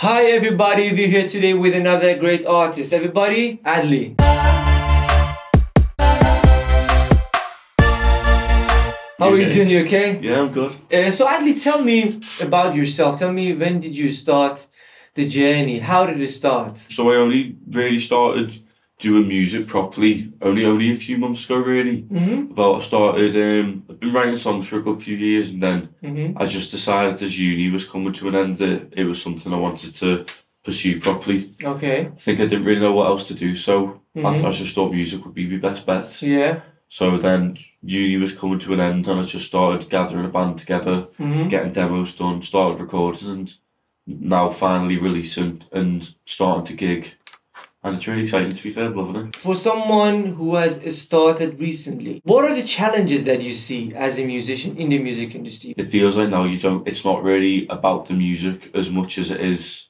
Hi everybody, we're here today with another great artist. Everybody, Addley. How are you doing? You okay? Yeah, I'm good. Uh, so Addley, tell me about yourself. Tell me when did you start the journey? How did it start? So I only really started doing music properly only only a few months ago, really. Mm-hmm. About I started. Um, I've been writing songs for a good few years, and then Mm-hmm. I just decided as uni was coming to an end that it was something I wanted to pursue properly. Okay. I think I didn't really know what else to do, so I, Mhm. I just thought music would be my best bet. Yeah. So then uni was coming to an end, and I just started gathering a band together, Mm-hmm. getting demos done, started recording, and now finally releasing and starting to gig. And it's really exciting to be fair, loving it. Eh? For someone who has started recently, what are the challenges that you see as a musician in the music industry? It feels like now you don't. It's not really about the music as much as it is.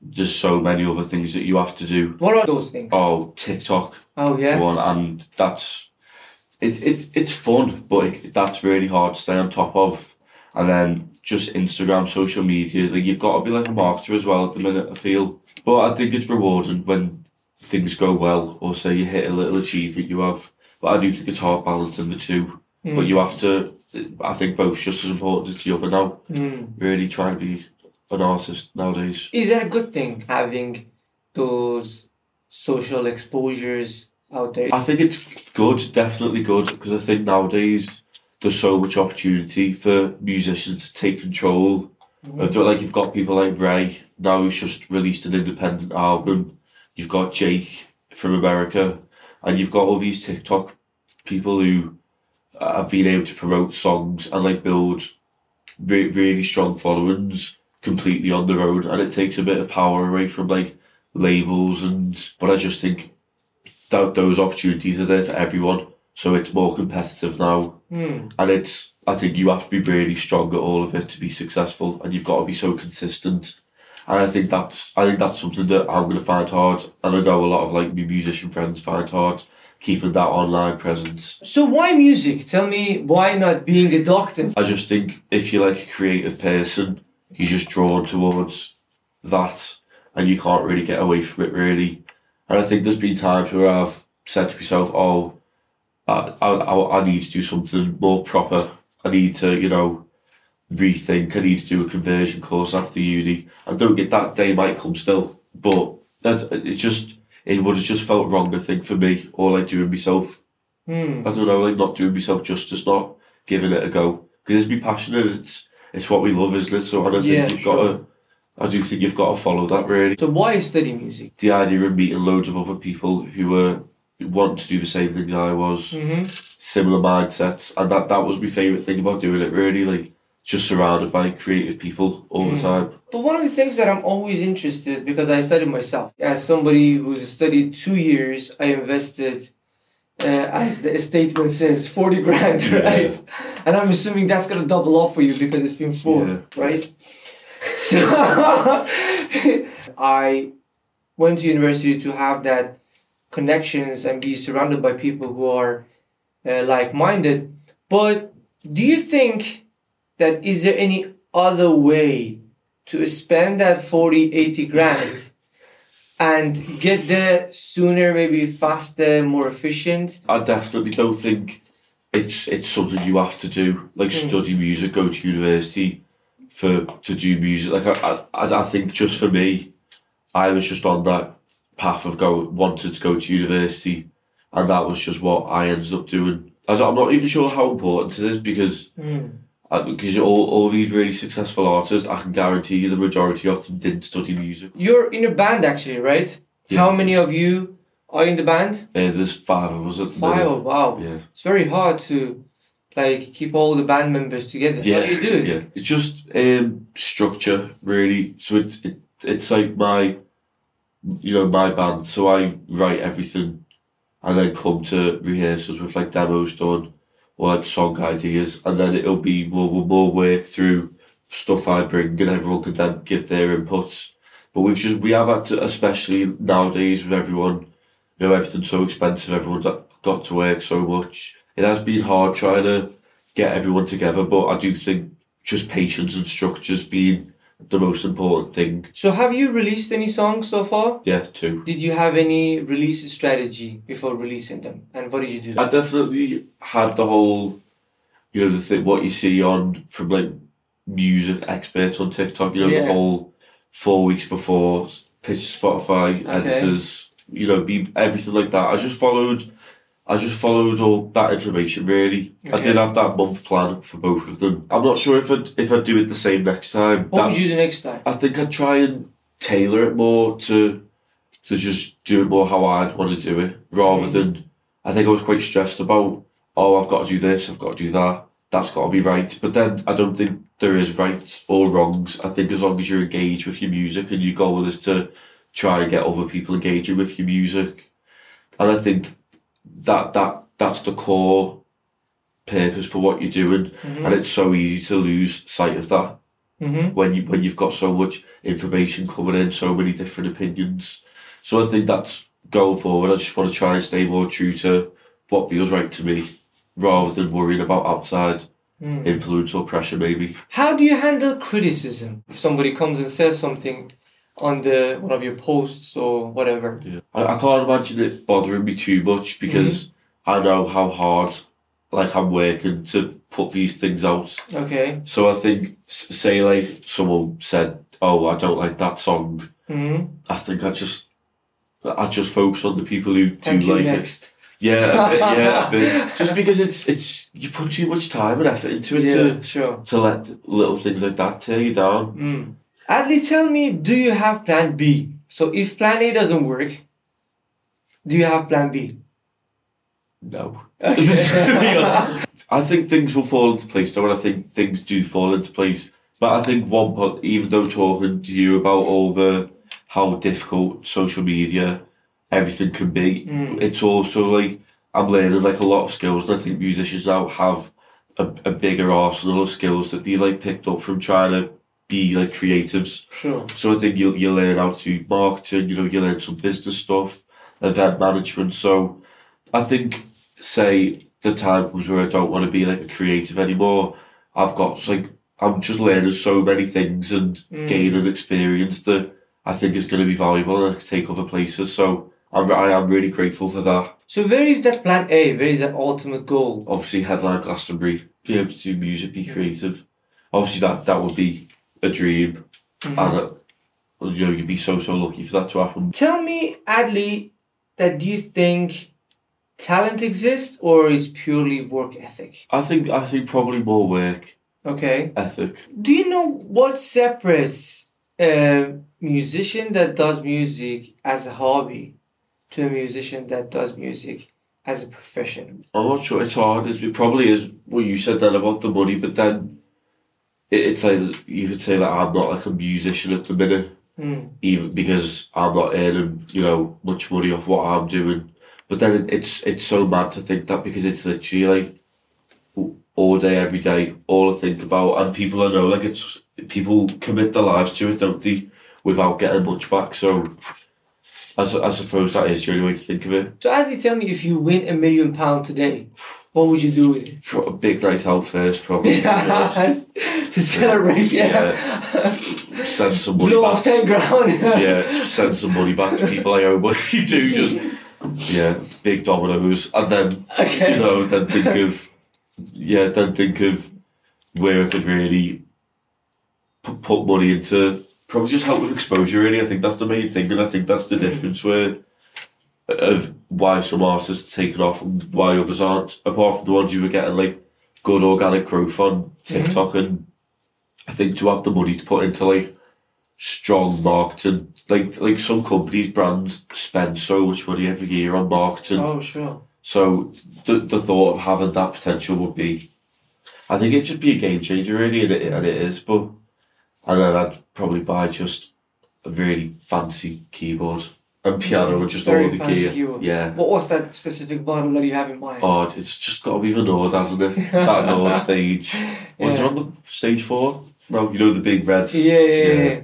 There's so many other things that you have to do. What are those things? Oh, TikTok Oh, yeah. one, and that's it. It it's fun, but it, that's really hard to stay on top of. And then just Instagram, social media. Like you've got to be like a marketer as well at the minute. I feel, but I think it's rewarding when things go well, or say you hit a little achievement you have. But I do think it's hard balancing the two. Mm. But you have to. I think both just as important as the other now. Mm. Really trying to be an artist nowadays. Is that a good thing having those social exposures out there? I think it's good, definitely good, because I think nowadays there's so much opportunity for musicians to take control the, like you've got people like RAYE now who's just released an independent album. You've got Jake from America, and you've got all these TikTok people who uh, have been able to promote songs and like build re- really strong followings completely on their own, and it takes a bit of power away from like labels and. But I just think that those opportunities are there for everyone, so it's more competitive now Mm. and it's I think you have to be really strong at all of it to be successful, and you've got to be so consistent. And I think that's I think that's something that I'm going to find hard, and I know a lot of like my musician friends find hard keeping that online presence. So why music? Tell me why not being a doctor? I just think if you're like a creative person, you're just drawn towards that, and you can't really get away from it really. And I think there's been times where I've said to myself, "Oh, I, I I need to do something more proper. I need to, you know, rethink. I need to do a conversion course after uni. I don't get that day might come still, but that it just it would have just felt wrong. I think for me, or like doing myself Mm. I don't know, like not doing myself justice, not giving it a go. Because it's be passionate. It's it's what we love, isn't it? So I don't think Yeah, you've sure. got to. I do think you've got to follow that really. So why is study music? The idea of meeting loads of other people who were want to do the same things I was, Mm-hmm. similar mindsets, and that that was my favourite thing about doing it. Really, like just surrounded by creative people all the Mm. time. But one of the things that I'm always interested because I studied myself as somebody who's studied two years, I invested. Uh, as the statement says, 40 grand, Yeah. right? And I'm assuming that's gonna double up for you because it's been four, Yeah. right? So I went to university to have that connections and be surrounded by people who are uh, like-minded. But do you think that is there any other way to spend that 40, 80 grand and get there sooner, maybe faster, more efficient? I definitely don't think it's it's something you have to do. Like Mm. study music, go to university for to do music. Like I, I, I think just for me, I was just on that path of go wanted to go to university, and that was just what I ended up doing. I don't, I'm not even sure how important it is because Mm. Because all, all these really successful artists, I can guarantee you the majority of them didn't study music. You're in a band actually, right? Yeah. How many of you are in the band? Uh, there's five of us at the Five. minute. Wow. Yeah. It's very hard to like keep all the band members together. Yeah, How do you do yeah. It's just um, structure, really. So it, it it's like my, you know, my band. So I write everything, and then come to rehearsals with like demos done, like song ideas, and then it'll be more more work through stuff I bring, and everyone can then give their inputs. But we've just we have had to, especially nowadays with everyone, you know, everything's so expensive. Everyone's got to work so much. It has been hard trying to get everyone together, but I do think just patience and structures being the most important thing. So have you released any songs so far? Yeah, too. Did you have any release strategy before releasing them? And what did you do? I definitely had the whole, you know, the thing what you see on from like music experts on TikTok. You know, Yeah. the whole four weeks before pitch Spotify Okay. editors. You know, be everything like that. I just followed. I just followed all that information. Really, I did have that month plan for both of them. I'm not sure if I if I do it the same next time. what That- would you do next time? I think I'd try and tailor it more to to just do it more how I'd want to do it rather Mhm. than I think I was quite stressed about oh I've got to do this I've got to do that that's got to be right but then I don't think there is rights or wrongs I think as long as you're engaged with your music and your goal is to try and get other people engaging with your music and I think that that that's the core purpose for what you're doing Mm-hmm. and it's so easy to lose sight of that Mm-hmm. when you when you've got so much information coming in, so many different opinions. So I think that's going forward. I just want to try and stay more true to what feels right to me, rather than worrying about outside Mm. influence or pressure. Maybe How do you handle criticism? If somebody comes and says something on the one of your posts or whatever. yeah. I, I can't imagine it bothering me too much because I know how hard like I'm working to put these things out. Okay. So I think say like someone said, "Oh, I don't like that song." Mm-hmm. I think I just I just focus on the people who do Thank you. like it. Yeah, a bit, yeah, a bit. Just because it's it's you put too much time and effort into it Yeah, sure. to to let little things like that tear you down. Mm. Addley, tell me, do you have plan B? So if plan A doesn't work, do you have plan B? No, Okay. I think things will fall into place though, and I think things do fall into place. But I think one part, even though talking to you about all the how difficult social media, everything can be, Mm. it's also like I'm learning like a lot of skills, and I think musicians now have a, a bigger arsenal of skills that they like picked up from trying to be like creatives. sure. So I think you'll you learn how to marketing, you know, you learn some business stuff, event management. So I think say the time comes where I don't want to be like a creative anymore. I've got like I'm just learning so many things and Mm. gaining experience that I think is going to be valuable and I can take other places. So I, I am really grateful for that. So where is that plan A? Where is that ultimate goal? Obviously, headline Glastonbury, be able to do music, be creative. Obviously, that that would be a dream, Mhm. and uh, you know you'd be so so lucky for that to happen. Tell me, Addley, that do you think talent exists or is purely work ethic? I think I think probably more work Okay. ethic. Do you know what separates a musician that does music as a hobby to a musician that does music as a profession? I'm not sure. It's hard. It probably is what you said then about the money, but then it's like you could say that I'm not like a musician at the minute, Mm. even because I'm not earning you know much money off what I'm doing. But then it, it's it's so mad to think that because it's literally like all day, every day, all I think about, and people I know like it's people commit their lives to it, don't they, without getting much back. So. I, I suppose that is the only way to think of it. So, as you tell me if you win a million pound today, what would you do with it? For a big night out first, probably. to be honest. to celebrate, yeah. Send some money Blow off 10 grand. Yeah, send some money back to people I owe money to. Just yeah, big Domino's, and then Okay. you know, then think of yeah, then think of where I could really put, put money into. Probably just help with exposure. Really, I think that's the main thing, and I think that's the mm-hmm. difference where of why some artists are taking off and why others aren't. Apart from the ones you were getting like good organic growth on TikTok, mm-hmm. and I think to have the money to put into like strong marketing, like like some companies, brands spend so much money every year on marketing. Oh, sure. So the the thought of having that potential would be, I think it'd just be a game changer really, and it and it is. But and then I'd probably buy just a really fancy keyboard and piano mm, and just Very all the gear. Yeah. What was that specific model that you have in mind? Oh, it's just got to be the Nord, hasn't it? that Nord stage. What's Yeah. on the stage four? No, you know the big reds. Yeah, yeah, yeah. Yeah. yeah.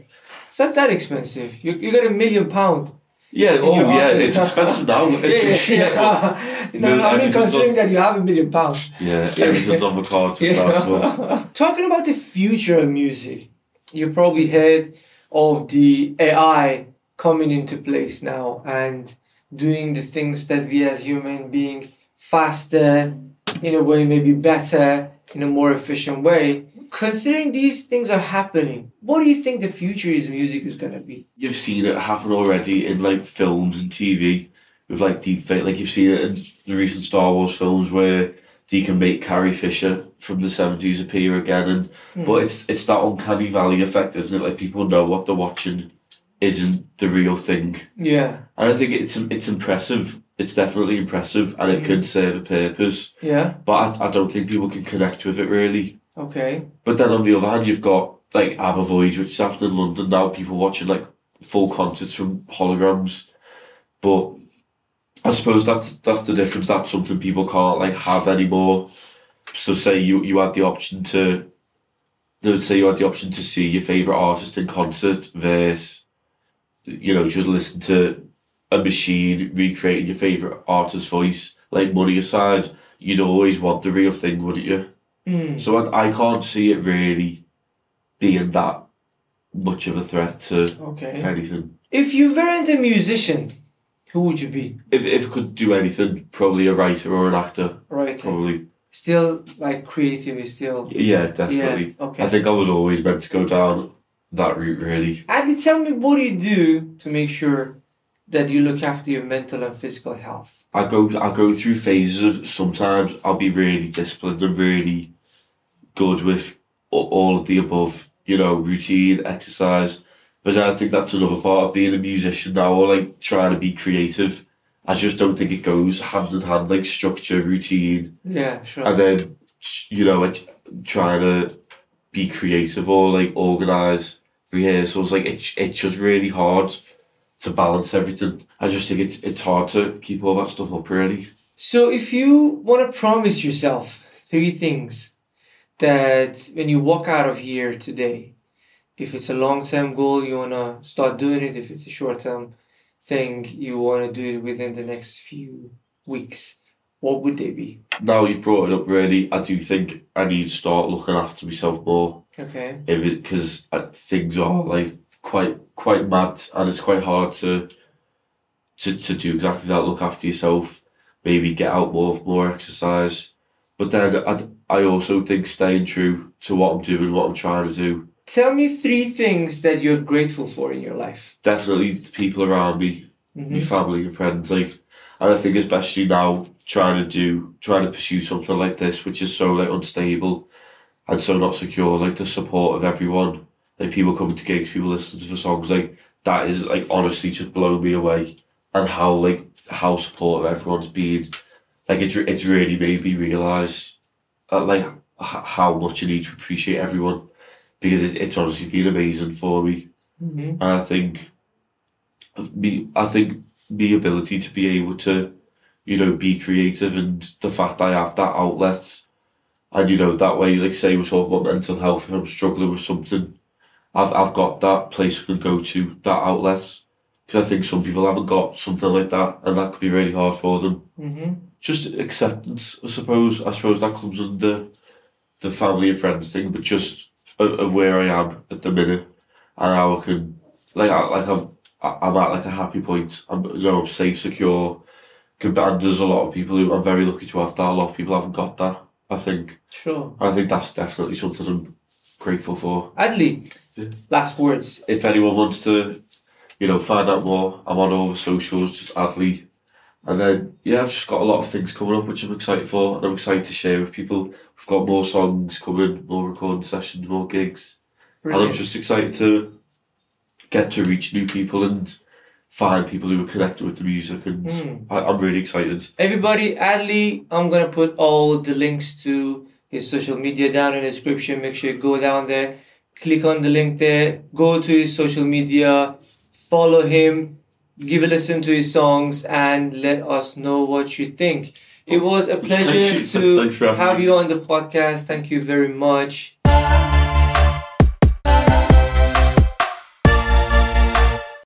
It's not that expensive. You, you got a million pound. Yeah, oh yeah, it's expensive now. It's, yeah, yeah. no, No, no, I mean considering on- that you have a million pounds. yeah, everything's on the cards with that. Talking about the future of music, you probably heard of the AI coming into place now and doing the things that we as human being faster, in a way maybe better, in a more efficient way. Considering these things are happening, what do you think the future is music is gonna be? You've seen it happen already in like films and TV with like deep fake. Like you've seen it in the recent Star Wars films where they can make Carrie Fisher from the seventies appear again, and Hmm. but it's it's that uncanny valley effect, isn't it? Like people know what they're watching isn't the real thing, Yeah, and I think it's it's impressive. It's definitely impressive, and it could mm. serve a purpose. yeah, But I, I don't think people can connect with it really. okay. But then on the other hand, you've got like ABBA Voyage, which is happening in London now. People watching like full concerts from holograms. But I suppose that's that's the difference. That's something people can't like have anymore. So say you you had the option to, they would say you had the option to see your favorite artist in concert versus, you know, just listen to a machine recreating your favorite artist's voice. Like money aside, you'd always want the real thing, wouldn't you? Mm. So I, I can't see it really being that much of a threat to Okay. anything. If you weren't a musician, who would you be? If if could do anything, probably a writer or an actor. Right. Probably. Still like creative is still. Yeah, definitely. Yeah. Okay. I think I was always meant to go down that route really. Andy, tell me what do you do to make sure that you look after your mental and physical health? I go I go through phases of sometimes I'll be really disciplined and really good with all of the above, you know, routine, exercise. But I think that's another part of being a musician now or like trying to be creative. I just don't think it goes hand in hand like structure, routine, Yeah, sure. and then you know, trying to be creative or like organize rehearsals. Like it's it's just really hard to balance everything. I just think it's it's hard to keep all that stuff up really. So, if you want to promise yourself three things that when you walk out of here today, if it's a long term goal, you want to start doing it. If it's a short term thing, you want to do it within the next few weeks, what would they be? Now you brought it up really, I do think I need to start looking after myself more. Okay. If it because things are like quite quite mad and it's quite hard to to to do exactly that. Look after yourself, maybe get out more more exercise. But then I I also think staying true to what I'm doing, what I'm trying to do. Tell me three things that you're grateful for in your life. Definitely the people around me, Mhm. my family and friends. Like, and I think especially now trying to do trying to pursue something like this, which is so like unstable and so not secure. Like the support of everyone, like people coming to gigs, people listening to the songs, like that is like honestly just blown me away. And how like how supportive everyone's been, like it's it's really made me realise, uh, like h- how much I need to appreciate everyone, because it's it's honestly been amazing for me. Mhm. And I think me I think the ability to be able to, you know, be creative and the fact I have that outlet and you know, that way like say we're talking about mental health if I'm struggling with something, I've I've got that place I can go to, that outlet. Because I think some people haven't got something like that and that could be really hard for them. Mhm. Just acceptance, I suppose. I suppose that comes under the family and friends thing, but just of, where I am at the minute and how I can like I like I've I'm at like a happy point. I'm you know I'm safe, secure. Compared there's a lot of people who I'm very lucky to have that. A lot of people haven't got that. I think. Sure. I think that's definitely something I'm grateful for. Addley, Yeah. last words. If anyone wants to, you know, find out more, I'm on all the socials, just Addley. And then yeah, I've just got a lot of things coming up which I'm excited for and I'm excited to share with people. We've got more songs coming, more recording sessions, more gigs. And I'm just excited to get to reach new people and find people who are connected with the music, and Mm. I, I'm really excited. Everybody, Addley, I'm gonna put all the links to his social media down in the description. Make sure you go down there, click on the link there, go to his social media, follow him, give a listen to his songs, and let us know what you think. It was a pleasure to Thanks for having have me. you on the podcast. Thank you very much.